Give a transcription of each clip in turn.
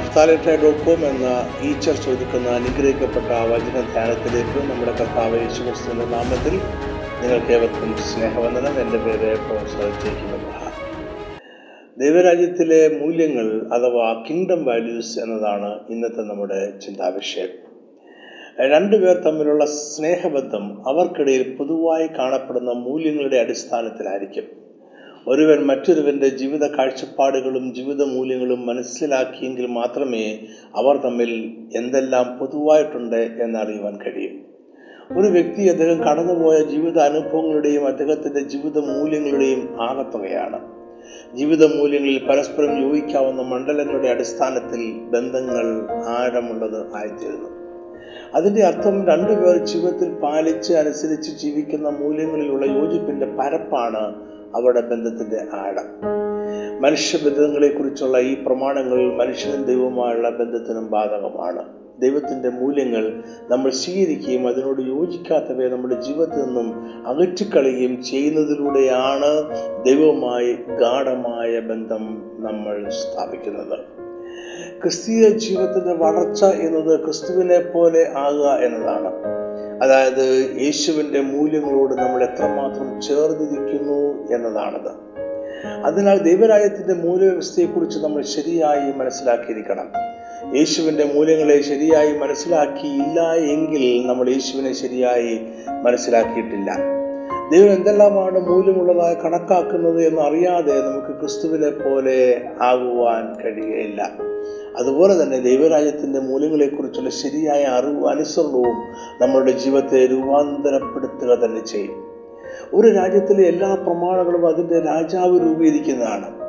നഫ്താലിട്ടെ dot com എന്ന ഈ ചർച്ച ഒതുക്കുന്ന അനുഗ്രഹിക്കപ്പെട്ട വചന ധ്യാനത്തിലേക്ക് നമ്മുടെ കർത്താവ് യേശു ക്രിസ്തുവിന്റെ നാമത്തിൽ നിങ്ങൾക്ക് ഏവർക്കും സ്നേഹവന്ദനം. എന്റെ പേര് അബ്രഹാം ദൈവരാജ്യത്തിലെ മൂല്യങ്ങൾ അഥവാ കിങ്ഡം വാല്യൂസ് എന്നതാണ് ഇന്നത്തെ നമ്മുടെ ചിന്താവിഷയം. രണ്ടുപേർ തമ്മിലുള്ള സ്നേഹബന്ധം അവർക്കിടയിൽ പൊതുവായി കാണപ്പെടുന്ന മൂല്യങ്ങളുടെ അടിസ്ഥാനത്തിലായിരിക്കും. ഒരുവൻ മറ്റൊരുവന്റെ ജീവിത കാഴ്ചപ്പാടുകളും ജീവിത മൂല്യങ്ങളും മനസ്സിലാക്കിയെങ്കിൽ മാത്രമേ അവർ തമ്മിൽ എന്തെല്ലാം പൊതുവായിട്ടുണ്ട് എന്നറിയുവാൻ കഴിയും. ഒരു വ്യക്തി അദ്ദേഹം കടന്നുപോയ ജീവിത അനുഭവങ്ങളുടെയും അദ്ദേഹത്തിന്റെ ജീവിത മൂല്യങ്ങളുടെയും ആകത്തുകയാണ്. ജീവിത മൂല്യങ്ങളിൽ പരസ്പരം യോജിക്കാവുന്ന മണ്ഡലങ്ങളുടെ അടിസ്ഥാനത്തിൽ ബന്ധങ്ങൾ ആഴമുള്ളത് ആയിത്തീരുന്നു. അതിന്റെ അർത്ഥം രണ്ടുപേർ ജീവിതത്തിൽ പാലിച്ച് അനുസരിച്ച് ജീവിക്കുന്ന മൂല്യങ്ങളിലുള്ള യോജിപ്പിന്റെ പരപ്പാണ് അവരുടെ ബന്ധത്തിന്റെ ആഴം. മനുഷ്യബന്ധങ്ങളെക്കുറിച്ചുള്ള ഈ പ്രമാണങ്ങൾ മനുഷ്യനും ദൈവവുമായുള്ള ബന്ധത്തിനും ബാധകമാണ്. ദൈവത്തിന്റെ മൂല്യങ്ങൾ നമ്മൾ സ്വീകരിക്കുകയും അതിനോട് യോജിക്കാത്തവയെ നമ്മുടെ ജീവിതത്തിൽ നിന്നും അകറ്റിക്കളയുകയും ചെയ്യുന്നതിലൂടെയാണ് ദൈവവുമായി ഗാഠമായ ബന്ധം നമ്മൾ സ്ഥാപിക്കുന്നത്. ക്രിസ്തീയ ജീവിതത്തിന്റെ വളർച്ച എന്നത് ക്രിസ്തുവിനെ പോലെ ആകുക എന്നതാണ്. അതായത് യേശുവിന്റെ മൂല്യങ്ങളോട് നമ്മൾ എത്രമാത്രം ചേർന്നിരിക്കുന്നു എന്നതാണത്. അതിനാൽ ദൈവരാജ്യത്തിന്റെ മൂല്യവ്യവസ്ഥയെക്കുറിച്ച് നമ്മൾ ശരിയായി മനസ്സിലാക്കിയിരിക്കണം. യേശുവിന്റെ മൂല്യങ്ങളെ ശരിയായി മനസ്സിലാക്കിയില്ല എങ്കിൽ നമ്മൾ യേശുവിനെ ശരിയായി മനസ്സിലാക്കിയിട്ടില്ല. ദൈവം എന്തെല്ലാമാണ് മൂല്യമുള്ളതായി കണക്കാക്കുന്നത് എന്ന് അറിയാതെ നമുക്ക് ക്രിസ്തുവിനെ പോലെ ആകുവാൻ കഴിയുകയില്ല. അതുപോലെ തന്നെ ദൈവരാജ്യത്തിന്റെ മൂല്യങ്ങളെക്കുറിച്ചുള്ള ശരിയായ അറിവും അനുസരണവും നമ്മളുടെ ജീവിതത്തെ രൂപാന്തരപ്പെടുത്തുക തന്നെ ചെയ്യും. ഒരു രാജ്യത്തിലെ എല്ലാ പ്രമാണങ്ങളും അതിന്റെ രാജാവ് രൂപീകരിക്കുന്നതാണ്.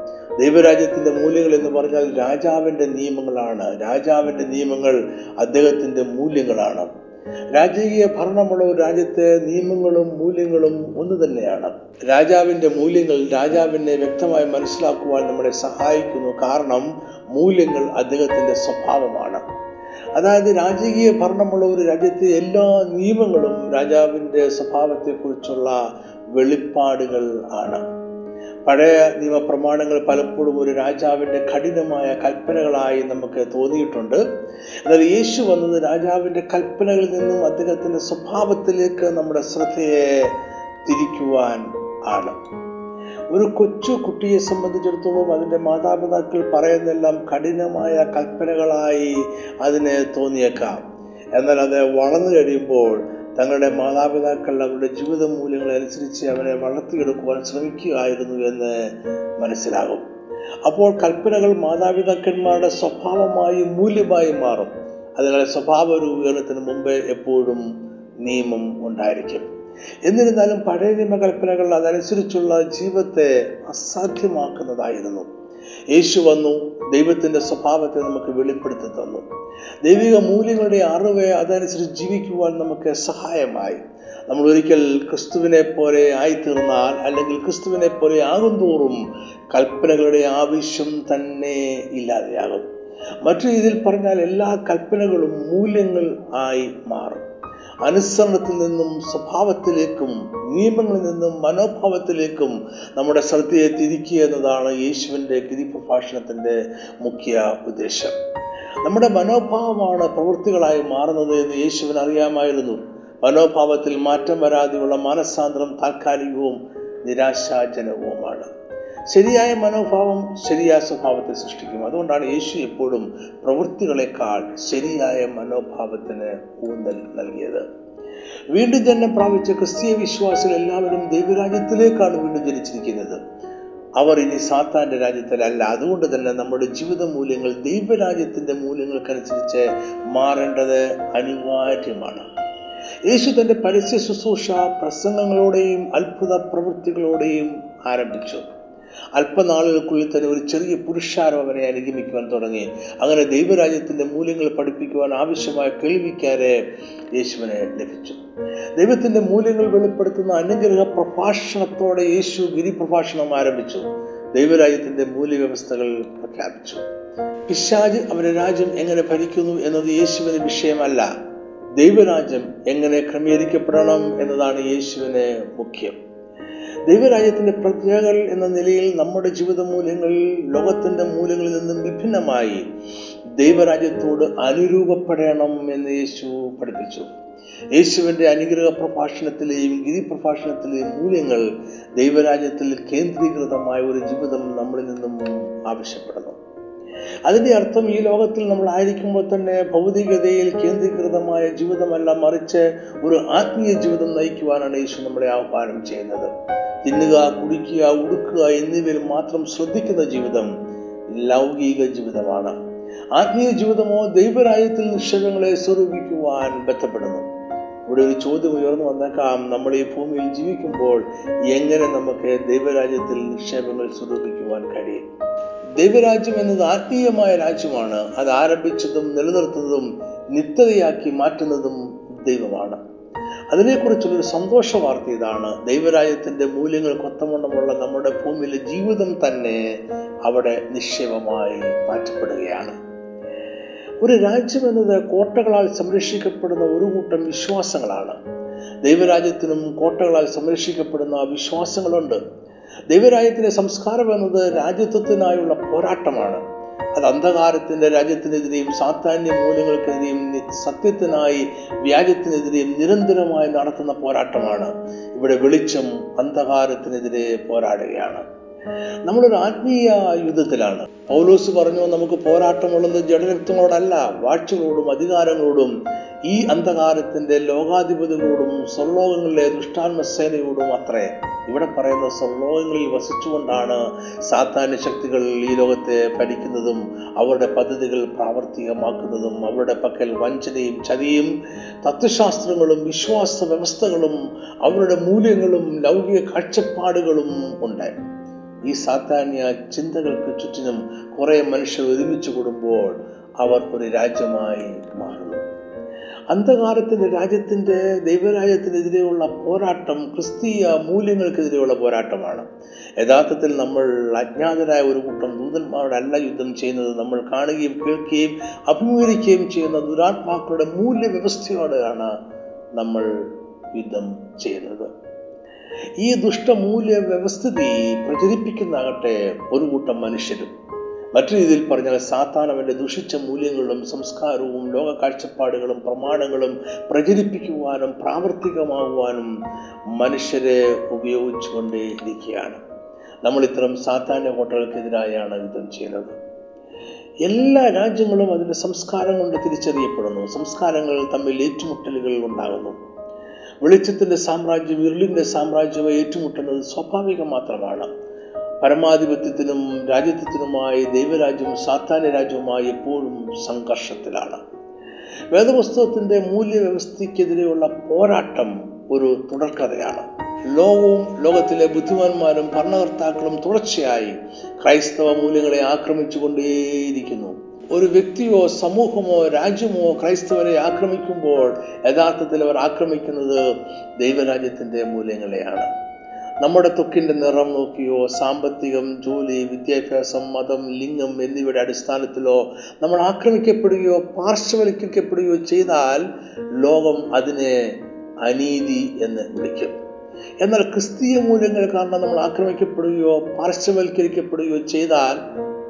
ദൈവരാജ്യത്തിന്റെ മൂല്യങ്ങൾ എന്ന് പറഞ്ഞാൽ രാജാവിന്റെ നിയമങ്ങളാണ്. രാജാവിന്റെ നിയമങ്ങൾ അദ്ദേഹത്തിന്റെ മൂല്യങ്ങളാണ്. രാജകീയ ഭരണമുള്ള ഒരു രാജ്യത്തെ നിയമങ്ങളും മൂല്യങ്ങളും ഒന്ന് തന്നെയാണ്. രാജാവിന്റെ മൂല്യങ്ങൾ രാജാവിനെ വ്യക്തമായി മനസ്സിലാക്കുവാൻ നമ്മളെ സഹായിക്കുന്നു. കാരണം മൂല്യങ്ങൾ അദ്ദേഹത്തിന്റെ സ്വഭാവമാണ്. അതായത് രാജകീയ ഭരണമുള്ള ഒരു രാജ്യത്തെ എല്ലാ നിയമങ്ങളും രാജാവിന്റെ സ്വഭാവത്തെക്കുറിച്ചുള്ള വെളിപ്പാടുകൾ ആണ്. പഴയ നിയമപ്രമാണങ്ങൾ പലപ്പോഴും ഒരു രാജാവിന്റെ കഠിനമായ കൽപ്പനകളായി നമുക്ക് തോന്നിയിട്ടുണ്ട്. എന്നാൽ യേശു വന്നത് രാജാവിന്റെ കൽപ്പനകളിൽ നിന്നും അദ്ദേഹത്തിന്റെ സ്വഭാവത്തിലേക്ക് നമ്മുടെ ശ്രദ്ധയെ തിരിക്കുവാൻ ആണ്. ഒരു കൊച്ചു കുട്ടിയെ സംബന്ധിച്ചിടത്തോളം അതിന്റെ മാതാപിതാക്കൾ പറയുന്നതെല്ലാം കഠിനമായ കൽപ്പനകളായി അതിന് തോന്നിയേക്കാം. എന്നാൽ അത് വളർന്നു കഴിയുമ്പോൾ തങ്ങളുടെ മാതാപിതാക്കൾ അവരുടെ ജീവിത മൂല്യങ്ങൾ അനുസരിച്ച് അവരെ വളർത്തിയെടുക്കുവാൻ ശ്രമിക്കുകയായിരുന്നു എന്ന് മനസ്സിലാകും. അപ്പോൾ കൽപ്പനകൾ മാതാപിതാക്കന്മാരുടെ സ്വഭാവമായി മൂല്യമായി മാറും. അതിനാൽ സ്വഭാവ രൂപീകരണത്തിന് മുമ്പേ എപ്പോഴും നിയമം ഉണ്ടായിരിക്കും. എന്നിരുന്നാലും പഴയ നിയമകൽപ്പനകൾ അതനുസരിച്ചുള്ള ജീവിതത്തെ അസാധ്യമാക്കുന്നതായിരുന്നു. യേശു വന്നു ദൈവത്തിന്റെ സ്വഭാവത്തെ നമുക്ക് വെളിപ്പെടുത്തി തന്നു. ദൈവിക മൂല്യങ്ങളുടെ അറിവ് അതനുസരിച്ച് ജീവിക്കുവാൻ നമുക്ക് സഹായമായി. നമ്മൾ ഒരിക്കൽ ക്രിസ്തുവിനെ പോലെ ആയിത്തീർന്നാൽ അല്ലെങ്കിൽ ക്രിസ്തുവിനെ പോലെ ആകും തോറും കൽപ്പനകളുടെ ആവശ്യം തന്നെ ഇല്ലാതെയാകും. മറ്റു രീതിയിൽ പറഞ്ഞാൽ എല്ലാ കൽപ്പനകളും മൂല്യങ്ങൾ ആയി മാറും. അനുസരണത്തിൽ നിന്നും സ്വഭാവത്തിലേക്കും നിയമങ്ങളിൽ നിന്നും മനോഭാവത്തിലേക്കും നമ്മുടെ ശ്രദ്ധയെ തിരിക്കുക എന്നതാണ് യേശുവിന്റെ ഗിരിപ്രഭാഷണത്തിന്റെ മുഖ്യ ഉദ്ദേശം. നമ്മുടെ മനോഭാവമാണ് പ്രവൃത്തികളായി മാറുന്നത് എന്ന് യേശുവിന് അറിയാമായിരുന്നു. മനോഭാവത്തിൽ മാറ്റം വരാതെയുള്ള മാനസാന്തരം താൽക്കാലികവും നിരാശാജനകവുമാണ്. ശരിയായ മനോഭാവം ശരിയായ സ്വഭാവത്തെ സൃഷ്ടിക്കും. അതുകൊണ്ടാണ് യേശു എപ്പോഴും പ്രവൃത്തികളെക്കാൾ ശരിയായ മനോഭാവത്തിന് ഊന്നൽ നൽകിയത്. വീണ്ടും ജന്മം പ്രാപിച്ച ക്രിസ്തീയ വിശ്വാസികൾ എല്ലാവരും ദൈവരാജ്യത്തിലേക്കാണ് വീണ്ടും ജനിച്ചിരിക്കുന്നത്. അവർ ഇനി സാത്താന്റെ രാജ്യത്തിലല്ല. അതുകൊണ്ട് തന്നെ നമ്മുടെ ജീവിത മൂല്യങ്ങൾ ദൈവരാജ്യത്തിന്റെ മൂല്യങ്ങൾക്കനുസരിച്ച് മാറേണ്ടത് അനിവാര്യമാണ്. യേശു തന്റെ പരസ്യ ശുശ്രൂഷ പ്രസംഗങ്ങളോടെയും അത്ഭുത പ്രവൃത്തികളോടെയും ആരംഭിച്ചു. അല്പനാളുകൾക്കുള്ളിൽ തന്നെ ഒരു ചെറിയ പുരുഷാരം അവനെ അനുഗമിക്കുവാൻ തുടങ്ങി. അങ്ങനെ ദൈവരാജ്യത്തിന്റെ മൂല്യങ്ങൾ പഠിപ്പിക്കുവാൻ ആവശ്യമായ കേൾവിക്കാരെ യേശുവിനെ ലഭിച്ചു. ദൈവത്തിന്റെ മൂല്യങ്ങൾ വെളിപ്പെടുത്തുന്ന അനുഗ്രഹ പ്രഭാഷണത്തോടെ യേശു ഗിരിപ്രഭാഷണം ആരംഭിച്ചു. ദൈവരാജ്യത്തിന്റെ മൂല്യവ്യവസ്ഥകൾ പ്രഖ്യാപിച്ചു. പിശാജ് അവരുടെ രാജ്യം എങ്ങനെ ഭരിക്കുന്നു എന്നത് യേശുവിന് വിഷയമല്ല. ദൈവരാജ്യം എങ്ങനെ ക്രമീകരിക്കപ്പെടണം എന്നതാണ് യേശുവിന് മുഖ്യം. ദൈവരാജ്യത്തിന്റെ പ്രജകൾ എന്ന നിലയിൽ നമ്മുടെ ജീവിത മൂല്യങ്ങൾ ലോകത്തിന്റെ മൂല്യങ്ങളിൽ നിന്നും വിഭിന്നമായി ദൈവരാജ്യത്തോട് അനുരൂപപ്പെടണം എന്ന് യേശു പഠിപ്പിച്ചു. യേശുവിന്റെ അനുഗ്രഹ പ്രഭാഷണത്തിലെയും ഗിരി പ്രഭാഷണത്തിലെയും മൂല്യങ്ങൾ ദൈവരാജ്യത്തിൽ കേന്ദ്രീകൃതമായ ഒരു ജീവിതം നമ്മളിൽ നിന്നും ആവശ്യപ്പെടുന്നു. അതിന്റെ അർത്ഥം ഈ ലോകത്തിൽ നമ്മൾ ആയിരിക്കുമ്പോൾ തന്നെ ഭൗതികതയിൽ കേന്ദ്രീകൃതമായ ജീവിതമല്ല മറിച്ച് ഒരു ആത്മീയ ജീവിതം നയിക്കുവാനാണ് യേശു നമ്മളെ ആഹ്വാനം ചെയ്യുന്നത്. തിന്നുക കുടിക്കുക ഉടുക്കുക എന്നിവയിൽ മാത്രം ശ്രദ്ധിക്കുന്ന ജീവിതം ലൗകിക ജീവിതമാണ്. ആത്മീയ ജീവിതമോ ദൈവരാജ്യത്തിൽ നിക്ഷേപങ്ങളെ സ്വരൂപിക്കുവാൻ ബന്ധപ്പെടുന്നു. ഇവിടെ ഒരു ചോദ്യം ഉയർന്നു വന്നേക്കാം. നമ്മൾ ഈ ഭൂമിയിൽ ജീവിക്കുമ്പോൾ എങ്ങനെ നമുക്ക് ദൈവരാജ്യത്തിൽ നിക്ഷേപങ്ങൾ സ്വരൂപിക്കുവാൻ കഴിയും? ദൈവരാജ്യം എന്നത് ആത്മീയമായ രാജ്യമാണ്. അത് ആരംഭിച്ചതും നിലനിർത്തുന്നതും നിത്യതയാക്കി മാറ്റുന്നതും ദൈവമാണ്. അതിനെക്കുറിച്ചുള്ളൊരു സന്തോഷ വാർത്ത ഇതാണ്. ദൈവരാജ്യത്തിന്റെ മൂല്യങ്ങൾ കൊത്തമണ്ണമുള്ള നമ്മുടെ ഭൂമിയിലെ ജീവിതം തന്നെ അവിടെ നിക്ഷേപമായി മാറ്റപ്പെടുകയാണ്. ഒരു രാജ്യം എന്നത് കോട്ടകളാൽ സംരക്ഷിക്കപ്പെടുന്ന ഒരു കൂട്ടം വിശ്വാസങ്ങളാണ്. ദൈവരാജ്യത്തിനും കോട്ടകളാൽ സംരക്ഷിക്കപ്പെടുന്ന വിശ്വാസങ്ങളുണ്ട്. ദൈവരാജ്യത്തിന്റെ സംസ്കാരം എന്നത് രാജ്യത്വത്തിനായുള്ള പോരാട്ടമാണ്. അത് അന്ധകാരത്തിന്റെ രാജ്യത്തിനെതിരെയും സാധാന്യ മൂല്യങ്ങൾക്കെതിരെയും സത്യത്തിനായി വ്യാജത്തിനെതിരെയും നിരന്തരമായി നടത്തുന്ന പോരാട്ടമാണ്. ഇവിടെ വെളിച്ചം അന്ധകാരത്തിനെതിരെ പോരാടുകയാണ്. നമ്മളൊരു ആത്മീയ യുദ്ധത്തിലാണ്. പൗലോസ് പറഞ്ഞു നമുക്ക് പോരാട്ടമുള്ളത് ജഡരക്തങ്ങളോടല്ല വാഴ്ചകളോടും അധികാരങ്ങളോടും ഈ അന്ധകാരത്തിന്റെ ലോകാധിപതികളോടും സ്വർലോകങ്ങളിലെ ദുഷ്ടാത്മസേനയോടും അത്രേ. ഇവിടെ പറയുന്ന സ്വർലോകങ്ങളിൽ വസിച്ചുകൊണ്ടാണ് സാധാന്യ ശക്തികൾ ഈ ലോകത്തെ ഭരിക്കുന്നതും അവരുടെ പദ്ധതികൾ പ്രാവർത്തികമാക്കുന്നതും അവരുടെ പക്കൽ വഞ്ചനയും ചതിയും തത്വശാസ്ത്രങ്ങളും വിശ്വാസ വ്യവസ്ഥകളും അവരുടെ മൂല്യങ്ങളും ലൗകിക കാഴ്ചപ്പാടുകളും ഉണ്ട് ഈ സാധാന്യ ചിന്തകൾക്ക് ചുറ്റിനും കുറെ മനുഷ്യർ ഒരുമിച്ച് കൂടുമ്പോൾ അവർ ഒരു രാജ്യമായി മാറുന്നു. അന്ധകാരത്തിന്റെ രാജ്യത്തിന്റെ ദൈവരാജ്യത്തിനെതിരെയുള്ള പോരാട്ടം ക്രിസ്തീയ മൂല്യങ്ങൾക്കെതിരെയുള്ള പോരാട്ടമാണ്. യഥാർത്ഥത്തിൽ നമ്മൾ അജ്ഞാതരായ ഒരു കൂട്ടം ദൂതന്മാരുടെ അല്ല യുദ്ധം ചെയ്യുന്നത് നമ്മൾ കാണുകയും കേൾക്കുകയും അഭിമുഖീകരിക്കുകയും ചെയ്യുന്ന ദുരാത്മാക്കളുടെ മൂല്യവ്യവസ്ഥയോടെയാണ് നമ്മൾ യുദ്ധം ചെയ്യുന്നത്. ഈ ദുഷ്ടമൂല്യ വ്യവസ്ഥിതി പ്രചരിപ്പിക്കുന്നാകട്ടെ ഒരു കൂട്ടം മനുഷ്യരും. മറ്റു രീതിയിൽ പറഞ്ഞാൽ സാത്താനവന്റെ ദുഷിച്ച മൂല്യങ്ങളും സംസ്കാരവും ലോക കാഴ്ചപ്പാടുകളും പ്രമാണങ്ങളും പ്രചരിപ്പിക്കുവാനും പ്രാവർത്തികമാകുവാനും മനുഷ്യരെ ഉപയോഗിച്ചുകൊണ്ടേ ഇരിക്കുകയാണ് നമ്മൾ ഇത്തരം സാധാന്യ ഹോട്ടലുകൾക്കെതിരായാണ് യുദ്ധം ചെയ്യുന്നത്. എല്ലാ രാജ്യങ്ങളും അതിന്റെ സംസ്കാരം കൊണ്ട് തിരിച്ചറിയപ്പെടുന്നു. സംസ്കാരങ്ങൾ തമ്മിൽ ഏറ്റുമുട്ടലുകൾ ഉണ്ടാകുന്നു. വെളിച്ചത്തിന്റെ സാമ്രാജ്യം ഇരുളിന്റെ സാമ്രാജ്യം ഏറ്റുമുട്ടുന്നത് സ്വാഭാവികം മാത്രമാണ്. പരമാധിപത്യത്തിനും രാജ്യത്വത്തിനുമായി ദൈവരാജ്യവും സാത്താന്യ രാജ്യവുമായി എപ്പോഴും സംഘർഷത്തിലാണ്. വേദപുസ്തകത്തിന്റെ മൂല്യവ്യവസ്ഥയ്ക്കെതിരെയുള്ള പോരാട്ടം ഒരു തുടർക്കഥയാണ്. ലോകവും ലോകത്തിലെ ബുദ്ധിമാന്മാരും ഭരണകർത്താക്കളും തുടർച്ചയായി ക്രൈസ്തവ മൂല്യങ്ങളെ ആക്രമിച്ചുകൊണ്ടേയിരിക്കുന്നു. ഒരു വ്യക്തിയോ സമൂഹമോ രാജ്യമോ ക്രൈസ്തവരെ ആക്രമിക്കുമ്പോൾ യഥാർത്ഥത്തിൽ അവർ ആക്രമിക്കുന്നത് ദൈവരാജ്യത്തിന്റെ മൂല്യങ്ങളെയാണ്. നമ്മുടെ തൊക്കിന്റെ നിറം നോക്കിയോ സാമ്പത്തികം ജോലി വിദ്യാഭ്യാസം മതം ലിംഗം എന്നിവയുടെ അടിസ്ഥാനത്തിലോ നമ്മൾ ആക്രമിക്കപ്പെടുകയോ പാർശ്വവൽക്കരിക്കപ്പെടുകയോ ചെയ്താൽ ലോകം അതിനെ അനീതി എന്ന് വിളിക്കും. എന്നാൽ ക്രിസ്തീയ മൂല്യങ്ങൾ കാരണം നമ്മൾ ആക്രമിക്കപ്പെടുകയോ പാർശ്വവൽക്കരിക്കപ്പെടുകയോ ചെയ്താൽ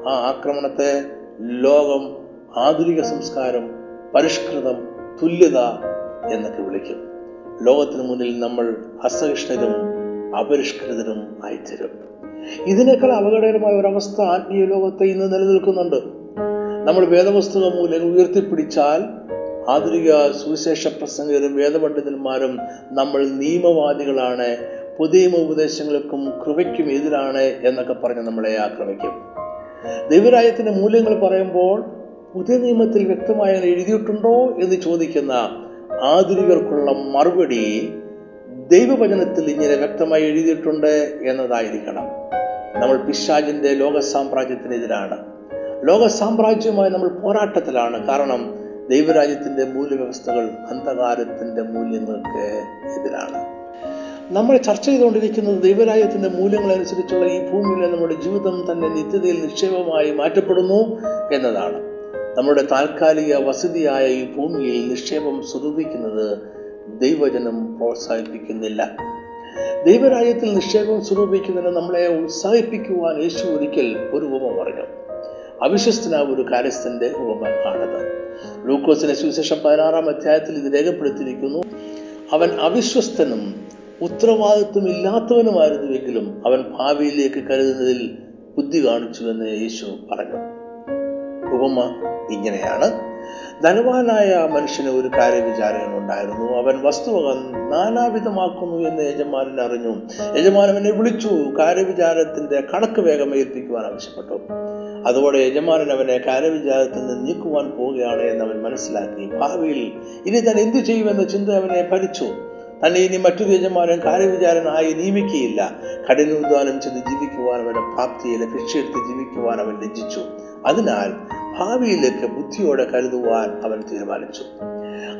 ആ ആക്രമണത്തെ ലോകം ആധുനിക സംസ്കാരം പരിഷ്കൃതം തുല്യത എന്നൊക്കെ വിളിക്കും. ലോകത്തിന് മുന്നിൽ നമ്മൾ അസഹിഷ്ണുരും അപരിഷ്കൃതരും ആയിത്തീരും. ഇതിനേക്കാൾ അപകടകരമായ ഒരവസ്ഥ ആത്മീയ ലോകത്തെ ഇന്ന് നിലനിൽക്കുന്നുണ്ട്. നമ്മൾ വേദപുസ്തക മൂലം ഉയർത്തിപ്പിടിച്ചാൽ ആധുനിക സുവിശേഷ പ്രസംഗരും വേദപണ്ഡിതന്മാരും നമ്മൾ നിയമവാദികളാണ്. പുതിയ ഉപദേശങ്ങൾക്കും കൃപയ്ക്കും എതിരാണ് എന്നൊക്കെ പറഞ്ഞ് നമ്മളെ ആക്രമിക്കും. ദൈവരാജ്യത്തിന്റെ മൂല്യങ്ങൾ പറയുമ്പോൾ പുതിയ നിയമത്തിൽ വ്യക്തമായി എഴുതിയിട്ടുണ്ടോ എന്ന് ചോദിക്കുന്ന ആധുനികർക്കുള്ള മറുപടി ദൈവവചനത്തിൽ ഇങ്ങനെ വ്യക്തമായി എഴുതിയിട്ടുണ്ട് എന്നതായിരിക്കണം. നമ്മൾ പിശാജിന്റെ ലോക സാമ്രാജ്യത്തിനെതിരാണ്. ലോക സാമ്രാജ്യവുമായി നമ്മൾ പോരാട്ടത്തിലാണ്. കാരണം ദൈവരാജ്യത്തിന്റെ മൂല്യവ്യവസ്ഥകൾ അന്ധകാരത്തിന്റെ മൂല്യങ്ങൾക്ക് എതിരാണ്. നമ്മൾ ചർച്ച ചെയ്തുകൊണ്ടിരിക്കുന്നത് ദൈവരാജ്യത്തിന്റെ മൂല്യങ്ങൾ അനുസരിച്ചുള്ള ഈ ഭൂമിയിലെ നമ്മുടെ ജീവിതം തന്നെ നിത്യതയിൽ നിക്ഷേപമായി മാറ്റപ്പെടുന്നു എന്നതാണ്. നമ്മുടെ താൽക്കാലിക വസതിയായ ഈ ഭൂമിയിൽ നിക്ഷേപം സ്വരൂപിക്കുന്നത് ദൈവജനം പ്രോത്സാഹിപ്പിക്കുന്നില്ല. ദൈവരാജ്യത്തിൽ നിക്ഷേപം സ്വരൂപിക്കുന്നതിന് നമ്മളെ ഉത്സാഹിപ്പിക്കുവാൻ യേശു ഒരിക്കൽ ഒരു ഉപമ പറഞ്ഞു. അവിശ്വസ്തനായ ഒരു കാര്യസ്ഥന്റെ ഉപമ ആണത്. ലൂക്കോസിന്റെ സുവിശേഷം പതിനാറാം അധ്യായത്തിൽ ഇത് രേഖപ്പെടുത്തിയിരിക്കുന്നു. അവൻ അവിശ്വസ്തനും ഉത്തരവാദിത്വം ഇല്ലാത്തവനുമായിരുന്നുവെങ്കിലും അവൻ ഭാവിയിലേക്ക് കരുതുന്നതിൽ ബുദ്ധി കാണിച്ചുവെന്ന് യേശു പറഞ്ഞു. ഉപമ ഇങ്ങനെയാണ്. ധനവാനായ മനുഷ്യന് ഒരു കാര്യവിചാരകൻ ഉണ്ടായിരുന്നു അവൻ വസ്തുവക നാനാവിധമാക്കുന്നു എന്ന് യജമാനൻ അറിഞ്ഞു. യജമാനൻ എന്നെ വിളിച്ചു. കാര്യവിചാരത്തിന്റെ കണക്ക് വേഗം ഏൽപ്പിക്കുവാൻ ആവശ്യപ്പെട്ടു. അതോടെ യജമാനൻ അവനെ കാര്യവിചാരത്തിൽ നിന്ന് നീക്കുവാൻ പോവുകയാണ് എന്ന് അവൻ മനസ്സിലാക്കി. ഭാവിയിൽ ഇനി താൻ എന്തു ചെയ്യുമെന്ന ചിന്ത അവനെ ഭരിച്ചു. തന്നെ ഇനി മറ്റൊരു യജമാനും കാര്യവിചാരനായി നിയമിക്കുകയില്ല കഠിനോദ്വാനം ചെയ്ത് ജീവിക്കുവാൻ അവന് പ്രാപ്തിയില്ല. ഭിക്ഷയെടുത്ത് ജീവിക്കുവാൻ അവൻ ലജ്ജിച്ചു. അതിനാൽ ഭാവിയിലേക്ക് ബുദ്ധിയോടെ കരുതുവാൻ അവൻ തീരുമാനിച്ചു.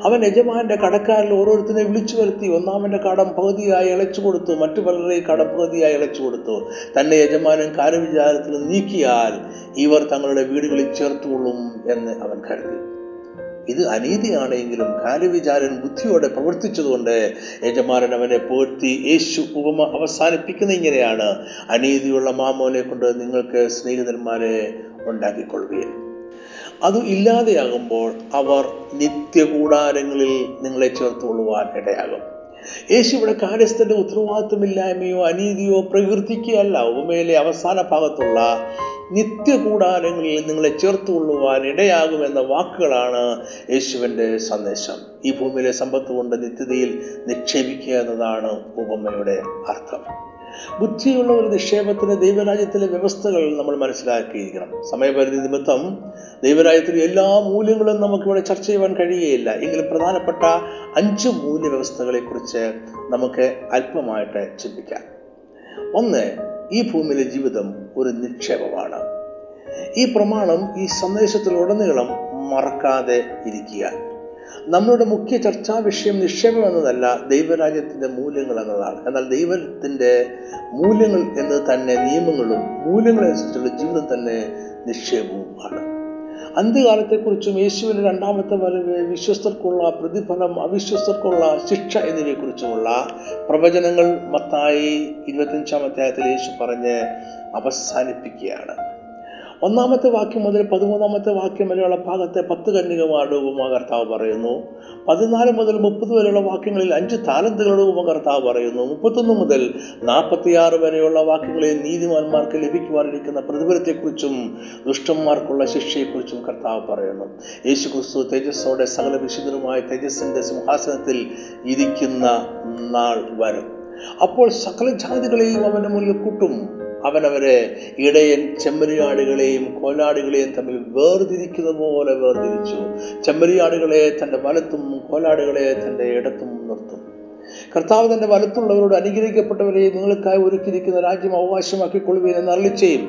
അവൻ യജമാന്റെ കടക്കാരിൽ ഓരോരുത്തരെ വിളിച്ചു വരുത്തി ഒന്നാമന്റെ കടം പകുതിയായി ഇളച്ചു കൊടുത്തു മറ്റു പലരെയും കടം പകുതിയായി ഇളച്ചു കൊടുത്തു. തന്നെ യജമാനൻ കാര്യവിചാരത്തിൽ നീക്കിയാൽ ഇവർ തങ്ങളുടെ വീടുകളിൽ ചേർത്തുകൊള്ളും എന്ന് അവൻ കരുതി. ഇത് അനീതിയാണെങ്കിലും കാര്യവിചാരൻ ബുദ്ധിയോടെ പ്രവർത്തിച്ചതുകൊണ്ട് യജമാനൻ അവനെ പോർത്തി യേശു ഉപമ അവസാനിപ്പിക്കുന്ന ഇങ്ങനെയാണ്. അനീതിയുള്ള മാമോനെ കൊണ്ട് നിങ്ങൾക്ക് സ്നേഹിതന്മാരെ ഉണ്ടാക്കിക്കൊള്ളുകയും. അത് ഇല്ലാതെയാകുമ്പോൾ അവർ നിത്യകൂടാരങ്ങളിൽ നിങ്ങളെ ചേർത്തുകൊള്ളുവാൻ ഇടയാകും. യേശു ഇവിടെ കാര്യസ്ഥന്റെ ഉത്തരവാദിത്വമില്ലായ്മയോ അനീതിയോ പ്രകീർത്തിക്കുകയല്ല ഉപമയിലെ അവസാന ഭാഗത്തുള്ള നിത്യകൂടാരങ്ങളിൽ നിങ്ങളെ ചേർത്തുകൊള്ളുവാൻ ഇടയാകുമെന്ന വാക്കുകളാണ് യേശുവിന്റെ സന്ദേശം. ഈ ഭൂമിയിലെ സമ്പത്ത് കൊണ്ട് നിത്യതയിൽ നിക്ഷേപിക്കുക എന്നതാണ് ഉപമയുടെ അർത്ഥം. ബുദ്ധിയുള്ള ഒരു നിക്ഷേപത്തിന് ദൈവരാജ്യത്തിലെ വ്യവസ്ഥകൾ നമ്മൾ മനസ്സിലാക്കിയിരിക്കണം. സമയപരിധി നിമിത്തം ദൈവരാജ്യത്തിലെ എല്ലാ മൂല്യങ്ങളും നമുക്കിവിടെ ചർച്ച ചെയ്യുവാൻ കഴിയുകയില്ല. എങ്കിലും പ്രധാനപ്പെട്ട അഞ്ച് മൂല്യ കുറിച്ച് നമുക്ക് അല്പമായിട്ട് ചിന്തിക്കാം. ഒന്ന് ഈ ഭൂമിയിലെ ജീവിതം ഒരു നിക്ഷേപമാണ്. ഈ പ്രമാണം ഈ സന്ദേശത്തിലുടനീളം മറക്കാതെ ഇരിക്കുക. നമ്മളുടെ മുഖ്യ ചർച്ചാ വിഷയം നിക്ഷേപം എന്നതല്ല ദൈവരാജ്യത്തിന്റെ മൂല്യങ്ങൾ എന്നതാണ്. എന്നാൽ ദൈവത്തിന്റെ മൂല്യങ്ങൾ എന്നത് തന്നെ നിയമങ്ങളും മൂല്യങ്ങളനുസരിച്ചുള്ള ജീവിതം തന്നെ നിക്ഷേപവും ആണ്. അന്ത്യകാലത്തെക്കുറിച്ചും യേശുവിന്റെ രണ്ടാമത്തെ വരവ് വിശ്വസ്തർക്കുള്ള പ്രതിഫലം അവിശ്വസ്തർക്കുള്ള ശിക്ഷ എന്നിവയെക്കുറിച്ചുമുള്ള പ്രവചനങ്ങൾ മത്തായി ഇരുപത്തഞ്ചാം അധ്യായത്തിൽ യേശു പറഞ്ഞ് അവസാനിപ്പിക്കുകയാണ്. ഒന്നാമത്തെ വാക്യം മുതൽ പതിമൂന്നാമത്തെ വാക്യം വരെയുള്ള ഭാഗത്തെ പത്ത് കന്യകമാരുടെ ഉപമ കർത്താവ് പറയുന്നു. പതിനാല് മുതൽ മുപ്പത് വരെയുള്ള വാക്യങ്ങളിൽ അഞ്ച് താലന്തുകളുടെ ഉപമ കർത്താവ് പറയുന്നു. മുപ്പത്തൊന്ന് മുതൽ നാൽപ്പത്തിയാറ് വരെയുള്ള വാക്യങ്ങളിൽ നീതിമാന്മാർക്ക് ലഭിക്കുവാനിരിക്കുന്ന പ്രതിഫലത്തെക്കുറിച്ചും ദുഷ്ടന്മാർക്കുള്ള ശിക്ഷയെക്കുറിച്ചും കർത്താവ് പറയുന്നു. യേശു ക്രിസ്തു തേജസ്സോടെ സകല വിശുദ്ധരുമായ തേജസ്സിന്റെ സിംഹാസനത്തിൽ ഇരിക്കുന്ന നാൾ വരും. അപ്പോൾ സകല ജാതികളെയും അവന്റെ മുന്നിൽ കൂട്ടും. അവനവരെ ഇടയൻ ചെമ്മരിയാടുകളെയും കോലാടുകളെയും തമ്മിൽ വേർതിരിക്കുന്ന പോലെ വേർതിരിച്ചു. ചെമ്മരിയാടുകളെ തന്റെ വലത്തും കോലാടുകളെ തന്റെ ഇടത്തും നിർത്തും. കർത്താവ് തന്റെ വലത്തുള്ളവരോട് അനുഗ്രഹിക്കപ്പെട്ടവരെ നിങ്ങൾക്കായി ഒരുക്കിയിരിക്കുന്ന രാജ്യം അവകാശമാക്കിക്കൊള്ളുകയും എന്ന് അരളി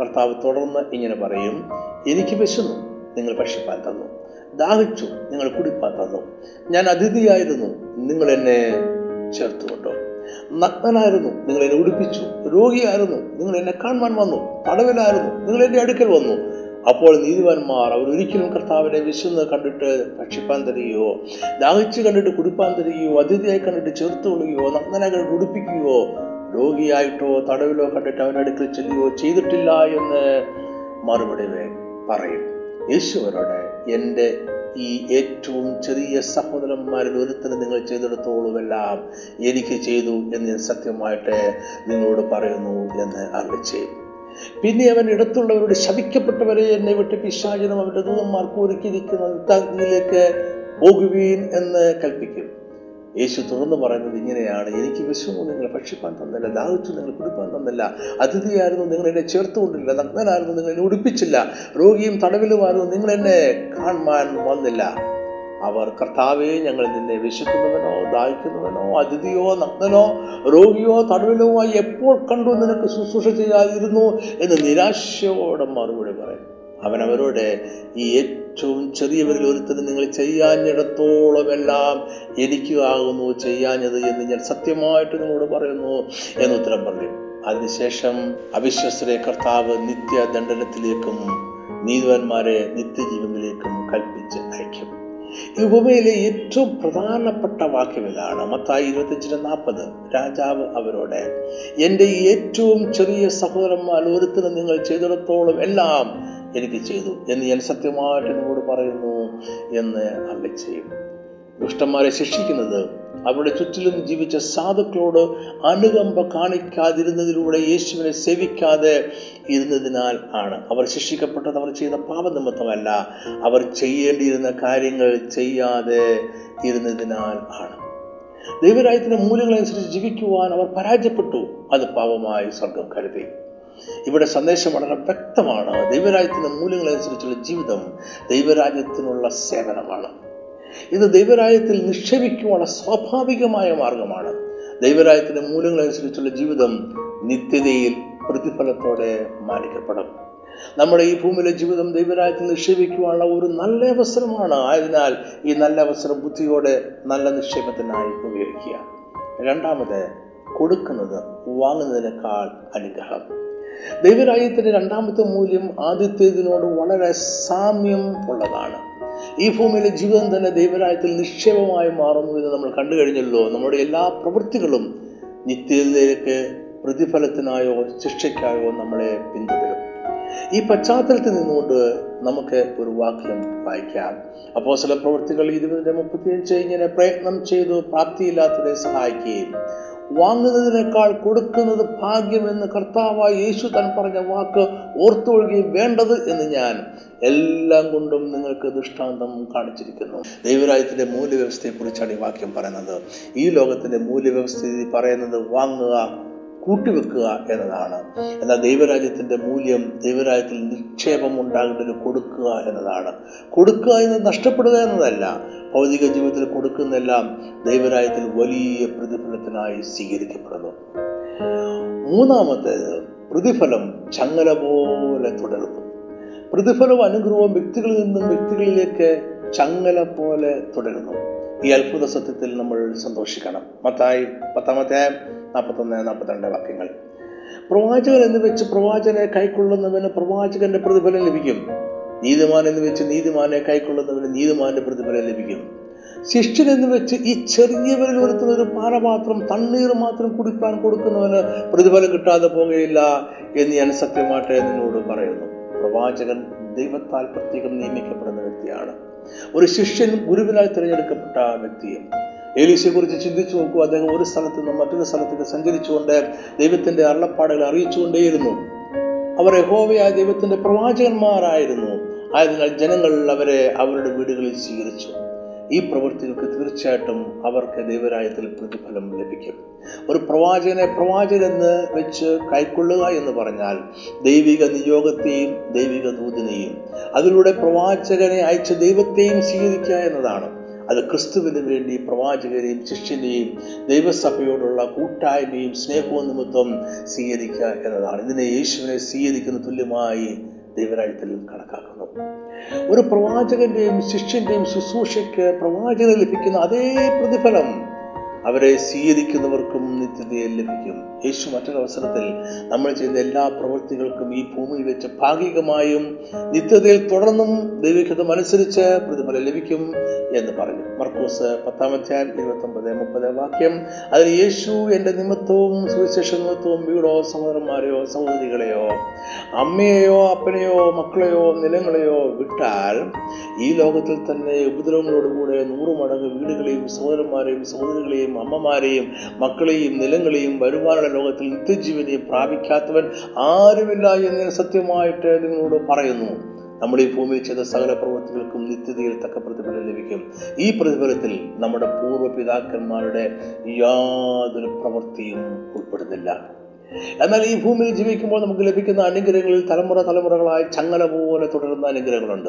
കർത്താവ് തുടർന്ന് ഇങ്ങനെ പറയും എനിക്ക് വിശന്നു നിങ്ങൾ ഭക്ഷിപ്പാൻ തന്നു. ദാഹിച്ചു നിങ്ങൾ കുടിപ്പാൻ തന്നു. ഞാൻ അതിഥിയായിരുന്നു നിങ്ങൾ എന്നെ ചേർത്തുകൊണ്ടോ? നഗ്നനായിരുന്നു. നിങ്ങൾ എന്നെ ഉടുപ്പിച്ചു. രോഗിയായിരുന്നു. നിങ്ങൾ എന്നെ കാണുവാൻ വന്നു. തടവിലായിരുന്നു. നിങ്ങൾ എന്റെ അടുക്കൽ വന്നു. അപ്പോൾ നീതിവാന്മാർ അവർ ഒരിക്കലും കർത്താവിനെ വിശന്ന് കണ്ടിട്ട് ഭക്ഷിപ്പാൻ തരികയോ ദാഹിച്ച് കണ്ടിട്ട് കുടിപ്പാൻ തരികയോ അതിഥിയായി കണ്ടിട്ട് ചേർത്ത് കൊള്ളുകയോ നഗ്നനായി ഉടുപ്പിക്കുകയോ രോഗിയായിട്ടോ തടവിലോ കണ്ടിട്ട് അവന്റെ അടുക്കൽ ചെല്ലുകയോ ചെയ്തിട്ടില്ല എന്ന് മറുപടി പറയും. യേശുവരോട് എന്റെ ഈ ഏറ്റവും ചെറിയ സഹോദരന്മാരിൽ ഒരുത്തിന് നിങ്ങൾ ചെയ്തെടുത്തോളുമെല്ലാം എനിക്ക് ചെയ്തു എന്ന് ഞാൻ സത്യമായിട്ട് നിങ്ങളോട് പറയുന്നു എന്ന് അറിയിച്ചു. പിന്നെ അവൻ ഇടത്തുള്ളവരോട് ശപിക്കപ്പെട്ടവരെ എന്നെ വിട്ട് പിശാചനം അവരുടെ ദൂതന്മാർക്ക് ഒരുക്കിയിരിക്കുന്ന നിത്താഗ്നിയിലേക്ക് പോകുവീൻ എന്ന് കൽപ്പിക്കും. യേശു തുറന്നു പറയുന്നത് ഇങ്ങനെയാണ്. എനിക്ക് വിശ്വമോ നിങ്ങൾ ഭക്ഷിപ്പാൻ തന്നില്ല. ദാഹിച്ചു നിങ്ങൾ കുടിപ്പാൻ തന്നില്ല. അതിഥിയായിരുന്നു നിങ്ങൾ എന്നെ ചേർത്തുകൊണ്ടില്ല. നഗ്നനായിരുന്നു നിങ്ങൾ എന്നെ ഉടുപ്പിച്ചില്ല. രോഗിയും തടവിലുമായിരുന്നു നിങ്ങൾ എന്നെ കാണാൻ വന്നില്ല. അവർ കർത്താവെ ഞങ്ങൾ നിന്നെ വിശക്കുന്നവനോ ദാഹിക്കുന്നവനോ അതിഥിയോ നഗ്നനോ രോഗിയോ തടവിലോ എപ്പോൾ കണ്ടു നിനക്ക് ശുശ്രൂഷ ചെയ്യാതിരുന്നു എന്ന് നിരാശയോടെ മറുപടി പറയും അവൻ അവരോട് ഈ ഏറ്റവും ചെറിയവരിൽ ഒരുത്തരും നിങ്ങൾ ചെയ്യാഞ്ഞിടത്തോളം എല്ലാം എനിക്ക് ചെയ്യാഞ്ഞത് എന്ന് ഞാൻ സത്യമായിട്ട് നിങ്ങളോട് പറയുന്നു എന്ന് ഉത്തരം പറഞ്ഞു. അതിനുശേഷം അവിശ്വസരെ കർത്താവ് നിത്യദണ്ഡനത്തിലേക്കും നീതിവാന്മാരെ നിത്യജീവനിലേക്കും കൽപ്പിച്ച് അയക്കും. ഉപമയിലെ ഏറ്റവും പ്രധാനപ്പെട്ട വാക്യം ഇതാണ്. മത്തായി ഇരുപത്തിയഞ്ചിന് നാൽപ്പത്. രാജാവ് അവരോട് എന്റെ ഏറ്റവും ചെറിയ സഹോദരന്മാർ ഒരുത്തിന് നിങ്ങൾ ചെയ്തിടത്തോളം എല്ലാം എനിക്ക് ചെയ്തു. എന്ന് ഞാൻ സത്യമായിട്ട് നിങ്ങളോട് പറയുന്നു എന്ന് അല്ല ചെയ്യും. ദുഷ്ടന്മാരെ ശിക്ഷിക്കുന്നത് അവരുടെ ചുറ്റിലും ജീവിച്ച സാധുക്കളോട് അനുകമ്പ കാണിക്കാതിരുന്നതിലൂടെ യേശുവിനെ സേവിക്കാതെ ഇരുന്നതിനാൽ ആണ്. അവർ ശിക്ഷിക്കപ്പെട്ടത് അവർ ചെയ്ത പാപനിമിത്തമല്ല അവർ ചെയ്യേണ്ടിയിരുന്ന കാര്യങ്ങൾ ചെയ്യാതെ ഇരുന്നതിനാൽ ആണ്. ദൈവരാജ്യത്തിന്റെ മൂല്യങ്ങളനുസരിച്ച് ജീവിക്കുവാൻ അവർ പരാജയപ്പെട്ടു. അത് പാപമായി സ്വർഗം കരുതി. ഇവിടെ സന്ദേശം വളരെ വ്യക്തമാണ്. ദൈവരാജ്യത്തിന്റെ മൂല്യങ്ങളനുസരിച്ചുള്ള ജീവിതം ദൈവരാജ്യത്തിനുള്ള സേവനമാണ്. ഇത് ദൈവരാജ്യത്തിൽ നിക്ഷേപിക്കുവാനുള്ള സ്വാഭാവികമായ മാർഗമാണ്. ദൈവരാജ്യത്തിന്റെ മൂല്യങ്ങളനുസരിച്ചുള്ള ജീവിതം നിത്യതയിൽ പ്രതിഫലത്തോടെ മാനിക്കപ്പെടും. നമ്മുടെ ഈ ഭൂമിയിലെ ജീവിതം ദൈവരാജ്യത്തിൽ നിക്ഷേപിക്കുവാനുള്ള ഒരു നല്ല അവസരമാണ്. ആയതിനാൽ ഈ നല്ല അവസരം ബുദ്ധിയോടെ നല്ല നിക്ഷേപത്തിനായി ഉപയോഗിക്കുക. രണ്ടാമത് കൊടുക്കുന്നത് വാങ്ങുന്നതിനേക്കാൾ അനുഗ്രഹം. ദൈവരാജ്യത്തിന്റെ രണ്ടാമത്തെ മൂല്യം ആദ്യത്തേതിനോട് വളരെ സാമ്യം ഉള്ളതാണ്. ഈ ഭൂമിയിലെ ജീവൻ തന്നെ ദൈവരായത്തിൽ നിക്ഷേപമായി മാറുന്നു എന്ന് നമ്മൾ കണ്ടു കഴിഞ്ഞല്ലോ. നമ്മുടെ എല്ലാ പ്രവൃത്തികളും നിത്യതയിലേക്ക് പ്രതിഫലത്തിനായോ ശിക്ഷയ്ക്കായോ നമ്മളെ പിന്തുടരും. ഈ പശ്ചാത്തലത്തിൽ നിന്നുകൊണ്ട് നമുക്ക് ഒരു വാക്യം വായിക്കാം. അപ്പോ ചില പ്രവൃത്തികൾ ഇരുപതിന്റെ മുപ്പത്തിയഞ്ച് ഇങ്ങനെ പ്രയത്നം ചെയ്തു പ്രാപ്തിയില്ലാത്തവരെ സഹായിക്കുകയും വാങ്ങുന്നതിനേക്കാൾ കൊടുക്കുന്നത് ഭാഗ്യമെന്ന് കർത്താവായ യേശു തൻ പറഞ്ഞ വാക്ക് ഓർത്തൊഴുകി വേണ്ടത് എന്ന് ഞാൻ എല്ലാം കൊണ്ടും നിങ്ങൾക്ക് ദൃഷ്ടാന്തം കാണിച്ചിരിക്കുന്നു. ദൈവരാജ്യത്തിന്റെ മൂല്യവ്യവസ്ഥയെ കുറിച്ചാണ് ഈ വാക്യം പറയുന്നത്. ഈ ലോകത്തിന്റെ മൂല്യവ്യവസ്ഥ പറയുന്നത് വാങ്ങുക കൂട്ടിവെക്കുക എന്നതാണ്. എന്നാൽ ദൈവരാജ്യത്തിന്റെ മൂല്യം ദൈവരാജ്യത്തിൽ നിക്ഷേപം ഉണ്ടാകേണ്ടത് കൊടുക്കുക എന്നതാണ്. കൊടുക്കുക എന്നത് നഷ്ടപ്പെടുക എന്നതല്ല. ഭൗതിക ജീവിതത്തിൽ കൊടുക്കുന്നെല്ലാം ദൈവരാജ്യത്തിൽ വലിയ പ്രതിഫലത്തിനായി സ്വീകരിക്കപ്പെടുന്നു. മൂന്നാമത്തേത് പ്രതിഫലം ചങ്ങല പോലെ തുടരുന്നു. പ്രതിഫലവും അനുഗ്രഹവും വ്യക്തികളിൽ നിന്നും വ്യക്തികളിലേക്ക് ചങ്ങല പോലെ തുടരുന്നു. ഈ അത്ഭുത സത്യത്തിൽ നമ്മൾ സന്തോഷിക്കണം. മത്തായി പത്താമത്തെ നാൽപ്പത്തൊന്ന് നാൽപ്പത്തിരണ്ട് വാക്യങ്ങൾ. പ്രവാചകൻ എന്ന് വെച്ച് പ്രവാചകനെ കൈക്കൊള്ളുന്നവന് പ്രവാചകന്റെ പ്രതിഫലം ലഭിക്കും. നീതിമാൻ എന്ന് വെച്ച് നീതിമാനെ കൈക്കൊള്ളുന്നവന് നീതിമാന്റെ പ്രതിഫലം ലഭിക്കും. ശിഷ്യൻ എന്ന് വെച്ച് ഈ ചെറിയവരിൽ ഒരുത്തുന്ന ഒരു പാനപാത്രം തണ്ണീർ മാത്രം കുടിക്കാൻ കൊടുക്കുന്നവന് പ്രതിഫലം കിട്ടാതെ പോകുകയില്ല എന്ന് ഞാൻ സത്യമായിട്ട് നിന്നോട് പറയുന്നു. പ്രവാചകൻ ദൈവത്താൽ പ്രത്യേകം നിയമിക്കപ്പെടുന്ന വ്യക്തിയാണ്. ഒരു ശിഷ്യൻ ഗുരുവിനായി തിരഞ്ഞെടുക്കപ്പെട്ട വ്യക്തിയും ഏലീശയെ കുറിച്ച് ചിന്തിച്ചു നോക്കൂ. അദ്ദേഹം ഒരു സ്ഥലത്ത് നിന്ന് മറ്റൊരു സ്ഥലത്തേക്ക് സഞ്ചരിച്ചുകൊണ്ട് ദൈവത്തിന്റെ അള്ളപ്പാടുകൾ അറിയിച്ചുകൊണ്ടേയിരുന്നു. അവർ യഹോവയായ ദൈവത്തിന്റെ പ്രവാചകന്മാരായിരുന്നു. ആയതിനാൽ ജനങ്ങൾ അവരെ അവരുടെ വീടുകളിൽ സ്വീകരിച്ചു. ഈ പ്രവൃത്തികൾക്ക് തീർച്ചയായിട്ടും അവർക്ക് ദൈവരായത്തിൽ പ്രതിഫലം ലഭിക്കും. ഒരു പ്രവാചകനെ പ്രവാചകനെന്ന് വെച്ച് കൈക്കൊള്ളുക എന്ന് പറഞ്ഞാൽ ദൈവിക നിയോഗത്തെയും ദൈവിക ദൂതിനെയും അതിലൂടെ പ്രവാചകനെ അയച്ച ദൈവത്തെയും സ്വീകരിക്കുക എന്നതാണ്. അത് ക്രിസ്തുവിന് വേണ്ടി പ്രവാചകരെയും ശിഷ്യനെയും ദൈവസഭയോടുള്ള കൂട്ടായ്മയും സ്നേഹവും നിമിത്തം സ്വീകരിക്കുക എന്നതാണ്. ഇതിനെ യേശുവിനെ സ്വീകരിക്കുന്ന തുല്യമായി ദൈവരാജ്യത്തിൽ കണക്കാക്കുന്നു. ഒരു പ്രവാചകന്റെയും ശിഷ്യന്റെയും ശുശ്രൂഷയ്ക്ക് പ്രവാചകന് ലഭിക്കുന്ന അതേ പ്രതിഫലം അവരെ സ്വീകരിക്കുന്നവർക്കും നിത്യതയെ ലഭിക്കും. യേശു മറ്റൊരവസരത്തിൽ നമ്മൾ ചെയ്ത എല്ലാ പ്രവൃത്തികൾക്കും ഈ ഭൂമിയിൽ വെച്ച് ഭാഗികമായും നിത്യതയിൽ തുടർന്നും ദൈവികതം അനുസരിച്ച് പ്രതിഫലം ലഭിക്കും എന്ന് പറഞ്ഞു. മർക്കൂസ് പത്താമധ്യായം ഇരുപത്തി ഒമ്പത് മുപ്പത് വാക്യം അതിൽ യേശു എന്റെ നിമിത്തവും സുവിശേഷ നിമിത്തവും വീടോ സഹോദരന്മാരെയോ സഹോദരികളെയോ അമ്മയെയോ അപ്പനെയോ മക്കളെയോ നിലങ്ങളെയോ വിട്ടാൽ ഈ ലോകത്തിൽ തന്നെ ഉപദ്രവങ്ങളോടുകൂടെ നൂറ് മടങ്ങ് വീടുകളെയും സഹോദരന്മാരെയും സഹോദരികളെയും അമ്മമാരെയും മക്കളെയും നിലങ്ങളെയും വരുവാനുള്ള ലോകത്തിൽ നിത്യജീവനെയും പ്രാപിക്കാത്തവൻ ആരുമില്ല എന്ന് സത്യമായിട്ട് നിങ്ങളോട് പറയുന്നു. നമ്മൾ ഈ ഭൂമിയിൽ ചെയ്ത സകല പ്രവൃത്തികൾക്കും നിത്യതയിൽ തക്ക പ്രതിഫലം ലഭിക്കും. ഈ പ്രതിഫലത്തിൽ നമ്മുടെ പൂർവ പിതാക്കന്മാരുടെ യാതൊരു പ്രവൃത്തിയും ഉൾപ്പെടുന്നില്ല. എന്നാൽ ഈ ഭൂമിയിൽ ജീവിക്കുമ്പോൾ നമുക്ക് ലഭിക്കുന്ന അനുഗ്രഹങ്ങളിൽ തലമുറ തലമുറകളായി ചങ്ങല പോലെ തുടരുന്ന അനുഗ്രഹങ്ങളുണ്ട്.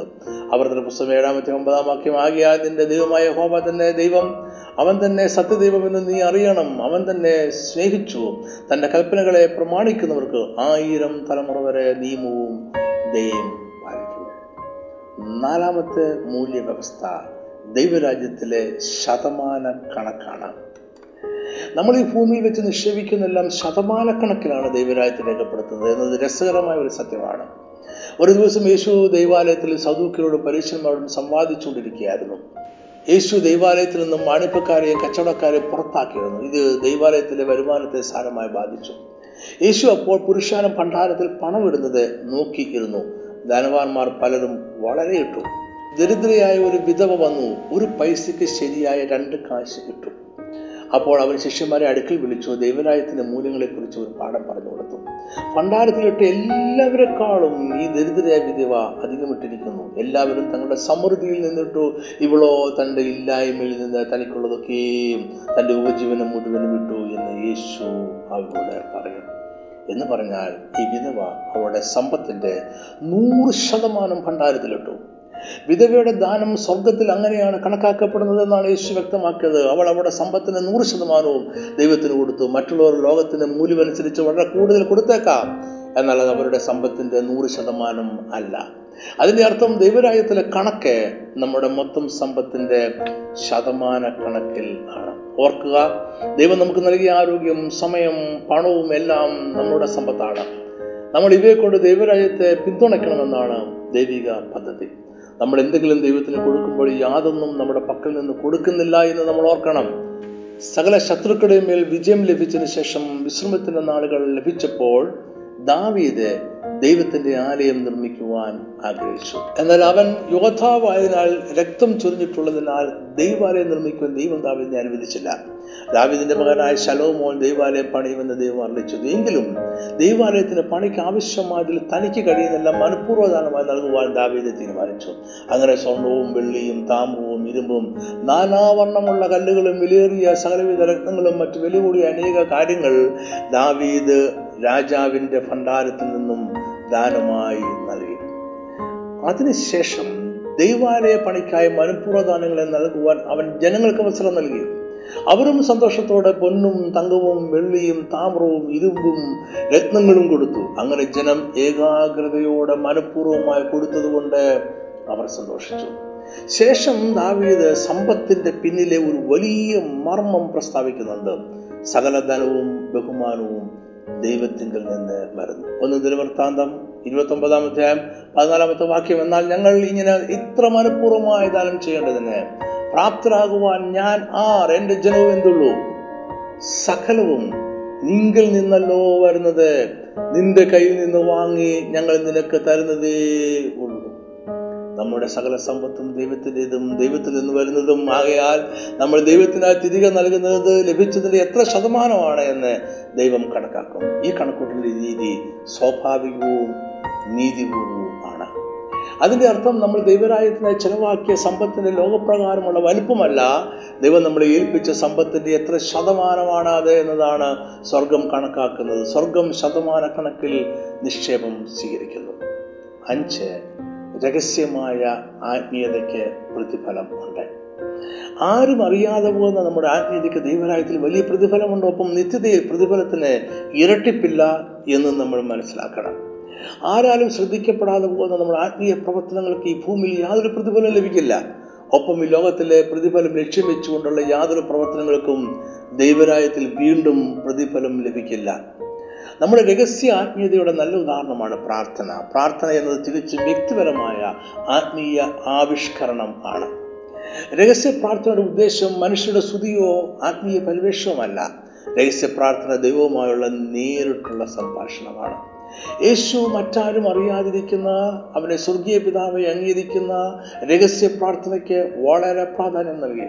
അവരുടെ പുസ്തകം ഏഴാമത്തെ ഒമ്പതാം വാക്യം ആകിയാൽ നിന്റെ ദൈവമായ ഹോമ തന്നെ ദൈവം അവൻ തന്നെ സത്യദൈവമെന്ന് നീ അറിയണം. അവൻ തന്നെ സ്നേഹിച്ചു. തന്റെ കൽപ്പനകളെ പ്രമാണിക്കുന്നവർക്ക് ആയിരം തലമുറ വരെ നിയമവും ദൈവം പാലിക്കും. നാലാമത്തെ മൂല്യവ്യവസ്ഥ ദൈവരാജ്യത്തിലെ ശതമാന കണക്കാണ് നമ്മൾ ഈ ഭൂമിയിൽ വെച്ച് നിക്ഷേപിക്കുന്നെല്ലാം ശതമാനക്കണക്കിലാണ് ദൈവരാജ്യത്തിൽ രേഖപ്പെടുത്തുന്നത് എന്നത് രസകരമായ ഒരു സത്യമാണ്. ഒരു ദിവസം യേശു ദൈവാലയത്തിൽ സദൂക്കിനോടും പരീക്ഷന്മാരോടും സംവാദിച്ചുകൊണ്ടിരിക്കുകയായിരുന്നു. യേശു ദൈവാലയത്തിൽ നിന്നും മാണിപ്പക്കാരെയും കച്ചവടക്കാരെയും പുറത്താക്കിയിരുന്നു. ഇത് ദൈവാലയത്തിലെ വരുമാനത്തെ സാരമായി ബാധിച്ചു. യേശു അപ്പോൾ പുരുഷാനം ഭണ്ഡാരത്തിൽ പണമിടുന്നത് നോക്കിയിരുന്നു. ധനവാന്മാർ പലരും വളരെ ഇട്ടു. ദരിദ്രയായ ഒരു വിധവ വന്നു. ഒരു പൈസയ്ക്ക് ശരിയായ രണ്ട് കാശ് കിട്ടും. അപ്പോൾ അവൻ ശിഷ്യന്മാരെ അടുക്കൽ വിളിച്ചു ദൈവരാജ്യത്തിന്റെ മൂല്യങ്ങളെക്കുറിച്ച് ഒരു പാഠം പറഞ്ഞു കൊടുത്തു. ഭണ്ഡാരത്തിലിട്ട് എല്ലാവരെക്കാളും ഈ ദരിദ്രയായ വിധവ അധികമിട്ടിരിക്കുന്നു. എല്ലാവരും തങ്ങളുടെ സമൃദ്ധിയിൽ നിന്നിട്ടു ഇവളോ തന്റെ ഇല്ലായ്മയിൽ നിന്ന് തനിക്കുള്ളതൊക്കെയും തന്റെ ഉപജീവനം മുഴുവനും വിട്ടു എന്ന് യേശു അവരോട് പറയും എന്ന് പറഞ്ഞാൽ ഈ വിധവ അവളുടെ സമ്പത്തിന്റെ നൂറ് ശതമാനം ഭണ്ഡാരത്തിലിട്ടു. വിധവയുടെ ദാനം സ്വർഗത്തിൽ അങ്ങനെയാണ് കണക്കാക്കപ്പെടുന്നത് എന്നാണ് യേശു വ്യക്തമാക്കിയത്. അവൾ അവളുടെ സമ്പത്തിന് നൂറ് ശതമാനവും ദൈവത്തിന് കൊടുത്തു. മറ്റുള്ളവർ ലോകത്തിന് മൂല്യമനുസരിച്ച് വളരെ കൂടുതൽ കൊടുത്തേക്കാം. എന്നാൽ അത് അവരുടെ സമ്പത്തിന്റെ നൂറ് ശതമാനം അല്ല. അതിന്റെ അർത്ഥം ദൈവരാജ്യത്തിലെ കണക്ക് നമ്മുടെ മൊത്തം സമ്പത്തിന്റെ ശതമാന കണക്കിൽ ആണ്. ഓർക്കുക ദൈവം നമുക്ക് നൽകിയ ആരോഗ്യം സമയം പണവും എല്ലാം നമ്മുടെ സമ്പത്താണ്. നമ്മൾ ഇവയെ കൊണ്ട് ദൈവരാജ്യത്തെ പിന്തുണയ്ക്കണമെന്നാണ് ദൈവിക പദ്ധതി. നമ്മൾ എന്തെങ്കിലും ദൈവത്തിന് കൊടുക്കുമ്പോൾ യാതൊന്നും നമ്മുടെ പക്കൽ നിന്ന് കൊടുക്കുന്നില്ല എന്ന് നമ്മൾ ഓർക്കണം. സകല ശത്രുക്കളുടെ മേൽ വിജയം ലഭിച്ചതിന് ശേഷം വിശ്രമത്തിന്റെ നാളുകൾ ലഭിച്ചപ്പോൾ ദാവീദ് ദൈവത്തിന്റെ ആലയം നിർമ്മിക്കുവാൻ ആഗ്രഹിച്ചു. എന്നാൽ അവൻ യോദ്ധാവായതിനാൽ രക്തം ചൊരിഞ്ഞിട്ടുള്ളതിനാൽ ദൈവാലയം നിർമ്മിക്കുവാൻ ദൈവം ദാവീദിനെ അനുവദിച്ചില്ല. ദാവീദിന്റെ മകനായ ശലോമോൻ ദൈവാലയം പണിയുമെന്ന് ദൈവം അറിയിച്ചു. എങ്കിലും ദൈവാലയത്തിന് പണിക്ക് ആവശ്യമായതിൽ തനിക്ക് കഴിയുന്നെല്ലാം മനഃപൂർവദാനമായി നൽകുവാൻ ദാവീദ് തീരുമാനിച്ചു. അങ്ങനെ സ്വർണവും വെള്ളിയും താമ്രവും ഇരുമ്പും നാനാവർണമുള്ള കല്ലുകളും വിലയേറിയ സകലവിധ രത്നങ്ങളും മറ്റു വില കൂടിയ അനേക കാര്യങ്ങൾ ദാവീദ് രാജാവിന്റെ ഭണ്ഡാരത്തിൽ നിന്നും ദാനമായി നൽകി. അതിനുശേഷം ദൈവാലയ പണിക്കായി മനഃപൂർവദാനങ്ങളെ നൽകുവാൻ അവൻ ജനങ്ങൾക്ക് അവസരം നൽകി. അവരും സന്തോഷത്തോടെ പൊന്നും തങ്കവും വെള്ളിയും താമ്രവും ഇരുമ്പും രത്നങ്ങളും കൊടുത്തു. അങ്ങനെ ജനം ഏകാഗ്രതയോടെ മനഃപൂർവമായി കൊടുത്തതുകൊണ്ട് അവർ സന്തോഷിച്ചു. ശേഷം ദാവീദ് സമ്പത്തിന്റെ പിന്നിലെ ഒരു വലിയ മർമ്മം പ്രസ്താവിക്കുന്നുണ്ട്. സകല ധനവും ബഹുമാനവും ദൈവത്തിങ്കിൽ നിന്ന് വരുന്നു. ഒന്ന് ദിനവൃത്താന്തം ഇരുപത്തി ഒമ്പതാം അധ്യായം പതിനാലാമത്തെ വാക്യം എന്നാൽ ഞങ്ങൾ ഇങ്ങനെ ഇത്ര മനഃപൂർവമായ ദാനം ചെയ്യേണ്ടതിന് പ്രാപ്തരാകുവാൻ ഞാൻ ആർ? എന്റെ ജനവും എന്തുള്ളൂ? സകലവും നിങ്കിൽ നിന്നല്ലോ വരുന്നത്. നിന്റെ കയ്യിൽ നിന്ന് വാങ്ങി ഞങ്ങൾ നിനക്ക് തരുന്നതേ ഉള്ളൂ. നമ്മുടെ സകല സമ്പത്തും ദൈവത്തിന്റെതും ദൈവത്തിൽ നിന്ന് വരുന്നതും. ആകയാൽ നമ്മൾ ദൈവത്തിനായി തിരികെ നൽകുന്നത് ലഭിച്ചതിന്റെ എത്ര ശതമാനമാണ് എന്ന് ദൈവം കണക്കാക്കും. ഈ കണക്കൂട്ടിന്റെ രീതി സ്വാഭാവികവും നീതിപൂർവവും. ആണ് അതിന്റെ അർത്ഥം നമ്മൾ ദൈവരാജ്യത്തിനായി ചെലവാക്കിയ സമ്പത്തിന്റെ ലോകപ്രകാരമുള്ള വലുപ്പമല്ല. ദൈവം നമ്മളെ ഏൽപ്പിച്ച സമ്പത്തിന്റെ എത്ര ശതമാനമാണ് അത് എന്നതാണ് സ്വർഗം കണക്കാക്കുന്നത്. സ്വർഗം ശതമാന കണക്കിൽ നിക്ഷേപം സ്വീകരിക്കുന്നു. അഞ്ച് രഹസ്യമായ ആത്മീയതയ്ക്ക് പ്രതിഫലം ഉണ്ട്. ആരും അറിയാതെ പോകുന്ന നമ്മുടെ ആത്മീയതയ്ക്ക് ദൈവരായത്തിൽ വലിയ പ്രതിഫലമുണ്ടോ. ഒപ്പം നിത്യതയിൽ പ്രതിഫലത്തിന് ഇരട്ടിപ്പില്ല എന്ന് നമ്മൾ മനസ്സിലാക്കണം. ആരാലും ശ്രദ്ധിക്കപ്പെടാതെ പോകുന്ന നമ്മുടെ ആത്മീയ പ്രവർത്തനങ്ങൾക്ക് ഈ ഭൂമിയിൽ യാതൊരു പ്രതിഫലം ലഭിക്കില്ല. ഒപ്പം ഈ ലോകത്തിലെ പ്രതിഫലം ലക്ഷ്യം വെച്ചുകൊണ്ടുള്ള യാതൊരു പ്രവർത്തനങ്ങൾക്കും ദൈവരായത്തിൽ വീണ്ടും പ്രതിഫലം ലഭിക്കില്ല. നമ്മുടെ രഹസ്യ ആത്മീയതയുടെ നല്ല ഉദാഹരണമാണ് പ്രാർത്ഥന. പ്രാർത്ഥന എന്നത് തികച്ചും വ്യക്തിപരമായ ആത്മീയ ആവിഷ്കരണം ആണ്. രഹസ്യ പ്രാർത്ഥനയുടെ ഉദ്ദേശം മനുഷ്യരുടെ സ്തുതിയോ ആത്മീയ പരിവേഷവുമല്ല. രഹസ്യ പ്രാർത്ഥന ദൈവവുമായുള്ള നേരിട്ടുള്ള സംഭാഷണമാണ്. യേശു മറ്റാരും അറിയാതിരിക്കുന്ന അവനെ സ്വർഗീയ പിതാവെ അംഗീകരിക്കുന്ന രഹസ്യ പ്രാർത്ഥനയ്ക്ക് വളരെ പ്രാധാന്യം നൽകി.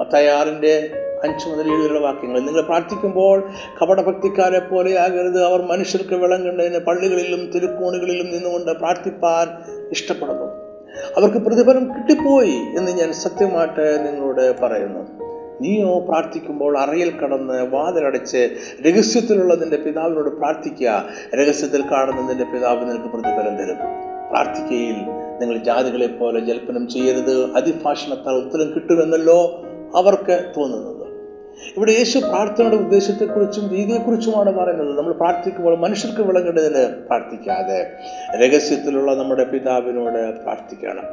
മത്തയാറിന്റെ അഞ്ച് മുതൽ ഏഴുള്ള വാക്യങ്ങൾ നിങ്ങൾ പ്രാർത്ഥിക്കുമ്പോൾ കപടഭക്തിക്കാരെ പോലെ ആകരുത്. അവർ മനുഷ്യർക്ക് വിളങ്ങേണ്ടതിന് പള്ളികളിലും തിരുക്കോണുകളിലും നിന്നുകൊണ്ട് പ്രാർത്ഥിപ്പാൻ ഇഷ്ടപ്പെടുന്നു. അവർക്ക് പ്രതിഫലം കിട്ടിപ്പോയി എന്ന് ഞാൻ സത്യമായിട്ട് നിങ്ങളോട് പറയുന്നു. നീയോ പ്രാർത്ഥിക്കുമ്പോൾ അറയിൽ കടന്ന് വാതിലടച്ച് രഹസ്യത്തിലുള്ള നിന്റെ പിതാവിനോട് പ്രാർത്ഥിക്കുക. രഹസ്യത്തിൽ കാണുന്ന നിന്റെ പിതാവ് നിനക്ക് പ്രതിഫലം തരും. പ്രാർത്ഥിക്കയിൽ നിങ്ങൾ ജാതികളെ പോലെ ജൽപ്പനം ചെയ്യരുത്. അതിഭാഷണത്താൽ ഉത്തരം കിട്ടുമെന്നല്ലോ അവർക്ക് തോന്നുന്നത്. ഇവിടെ യേശു പ്രാർത്ഥനയുടെ ഉദ്ദേശത്തെക്കുറിച്ചും രീതിയെക്കുറിച്ചുമാണ് പറയുന്നത്. നമ്മൾ പ്രാർത്ഥിക്കുമ്പോൾ മനുഷ്യർക്ക് വിളങ്ങേണ്ടതിന് പ്രാർത്ഥിക്കാതെ രഹസ്യത്തിലുള്ള നമ്മുടെ പിതാവിനോട് പ്രാർത്ഥിക്കണം.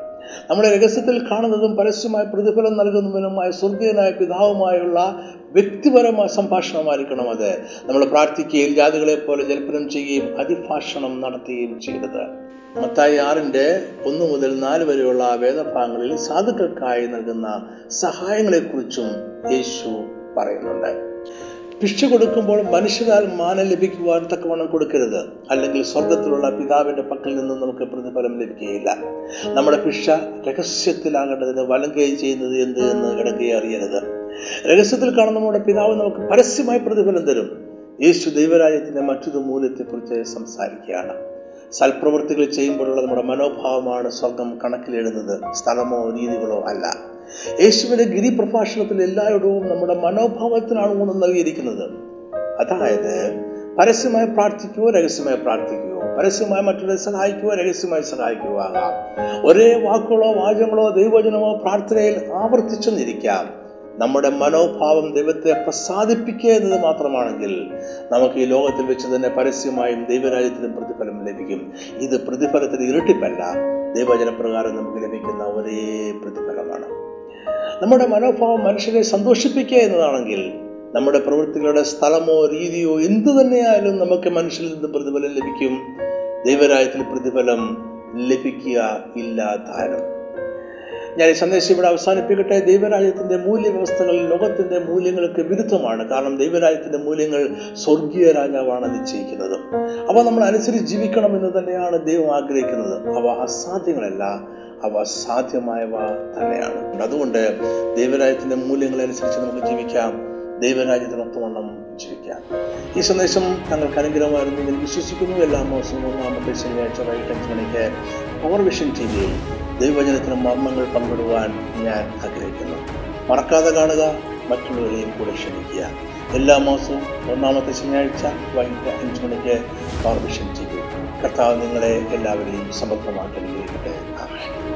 നമ്മുടെ രഹസ്യത്തിൽ കാണുന്നതും പരസ്യമായ പ്രതിഫലം നൽകുന്നതിനുമായ സ്വർഗീയനായ പിതാവുമായുള്ള വ്യക്തിപരമായ സംഭാഷണമായിരിക്കണം അത്. നമ്മൾ പ്രാർത്ഥിക്കുകയും ജാതികളെ പോലെ ജൽപ്പനം ചെയ്യുകയും അതിഭാഷണം നടത്തുകയും ചെയ്തത്. മത്തായി ആറിന്റെ ഒന്ന് മുതൽ നാല് വരെയുള്ള വേദഭാഗങ്ങളിൽ സാധുക്കൾക്കായി നൽകുന്ന സഹായങ്ങളെക്കുറിച്ചും യേശു പറയുന്നുണ്ട്. ഭിക്ഷ കൊടുക്കുമ്പോൾ മനുഷ്യരാൽ മാനം ലഭിക്കുവാൻ തക്കവണ്ണം കൊടുക്കരുത്. അല്ലെങ്കിൽ സ്വർഗത്തിലുള്ള പിതാവിന്റെ പക്കൽ നിന്നും നമുക്ക് പ്രതിഫലം ലഭിക്കുകയില്ല. നമ്മുടെ ഭിക്ഷ രഹസ്യത്തിലാകേണ്ടതിന് വലങ്കൈ ചെയ്യുന്നത് എന്ത് എന്ന് ഇടകെ അറിയരുത്. രഹസ്യത്തിൽ കാണുന്ന നമ്മുടെ പിതാവ് നമുക്ക് പരസ്യമായി പ്രതിഫലം തരും. യേശു ദൈവരാജ്യത്തിന്റെ മറ്റൊരു മൂല്യത്തെക്കുറിച്ച് സംസാരിക്കുകയാണ്. സൽപ്രവൃത്തികൾ ചെയ്യുമ്പോഴുള്ള നമ്മുടെ മനോഭാവമാണ് സ്വർഗം കണക്കിലെഴുതുന്നത് സ്ഥലമോ രീതികളോ അല്ല. യേശുവിന്റെ ഗിരിപ്രഭാഷണത്തിൽ എല്ലായിടവും നമ്മുടെ മനോഭാവത്തിനാണ് ഊണം നൽകിയിരിക്കുന്നത്. അതായത് പരസ്യമായി പ്രാർത്ഥിക്കുകയോ രഹസ്യമായി പ്രാർത്ഥിക്കുകയോ പരസ്യമായി മറ്റുള്ളവരെ സഹായിക്കുകയോ രഹസ്യമായി സഹായിക്കുകയോ ആകാം. ഒരേ വാക്കുകളോ വാചകങ്ങളോ ദൈവവചനമോ പ്രാർത്ഥനയിൽ ആവർത്തിച്ചെന്നിരിക്കാം നമ്മുടെ മനോഭാവം ദൈവത്തെ പ്രസാദിപ്പിക്കുക എന്നത് മാത്രമാണെങ്കിൽ നമുക്ക് ഈ ലോകത്തിൽ വെച്ച് തന്നെ പരസ്യമായും ദൈവരാജ്യത്തിനും പ്രതിഫലം ലഭിക്കും. ഇത് പ്രതിഫലത്തിന് ഇരട്ടിപ്പല്ല. ദൈവജനപ്രകാരം നമുക്ക് ലഭിക്കുന്ന ഒരേ പ്രതിഫലമാണ്. നമ്മുടെ മനോഭാവം മനുഷ്യരെ സന്തോഷിപ്പിക്കുക എന്നതാണെങ്കിൽ നമ്മുടെ പ്രവൃത്തികളുടെ സ്ഥലമോ രീതിയോ എന്തു തന്നെയായാലും നമുക്ക് മനുഷ്യരിൽ നിന്ന് പ്രതിഫലം ലഭിക്കും. ദൈവരായത്തിൽ പ്രതിഫലം ലഭിക്കുക ഇല്ല ഞാൻ ഈ സന്ദേശം ഇവിടെ അവസാനിപ്പിക്കട്ടെ. ദൈവരാജ്യത്തിന്റെ മൂല്യവ്യവസ്ഥകൾ ലോകത്തിന്റെ മൂല്യങ്ങൾക്ക് വിരുദ്ധമാണ്. കാരണം ദൈവരാജ്യത്തിന്റെ മൂല്യങ്ങൾ സ്വർഗീയ രാജാവാണ് നിശ്ചയിക്കുന്നത്. അവ നമ്മൾ അനുസരിച്ച് ജീവിക്കണം എന്ന് തന്നെയാണ് ദൈവം ആഗ്രഹിക്കുന്നത്. അവ അസാധ്യങ്ങളല്ല അവ സാധ്യമായവ തന്നെയാണ്. അതുകൊണ്ട് ദൈവരാജ്യത്തിന്റെ മൂല്യങ്ങൾ അനുസരിച്ച് നമുക്ക് ജീവിക്കാം. ദൈവരാജ്യത്തിനൊത്തവണ്ണം ജീവിക്കാം. ഈ സന്ദേശം തങ്ങൾക്ക് അനുഗ്രഹമായിരുന്നു എന്ന് വിശ്വസിക്കുന്നു. എല്ലാ മാസവും ഒന്നാമത്തെ ശനിയാഴ്ച വൈകിട്ട് അഞ്ച് മണിക്ക് പവർ വിഷൻ ടി വിയിൽ ദൈവജനത്തിന് മർമ്മങ്ങൾ പങ്കിടുവാൻ ഞാൻ ആഗ്രഹിക്കുന്നു. മറക്കാതെ കാണുക മറ്റുള്ളവരെയും കൂടെ ക്ഷണിക്കുക. എല്ലാ മാസവും ഒന്നാമത്തെ ശനിയാഴ്ച വൈകിട്ട് അഞ്ച് മണിക്ക് പവർ വിഷൻ ടി വി കർത്താവ് നിങ്ങളെ എല്ലാവരെയും സമർത്ഥമായിട്ട് അനുഗ്രഹിക്കട്ടെ.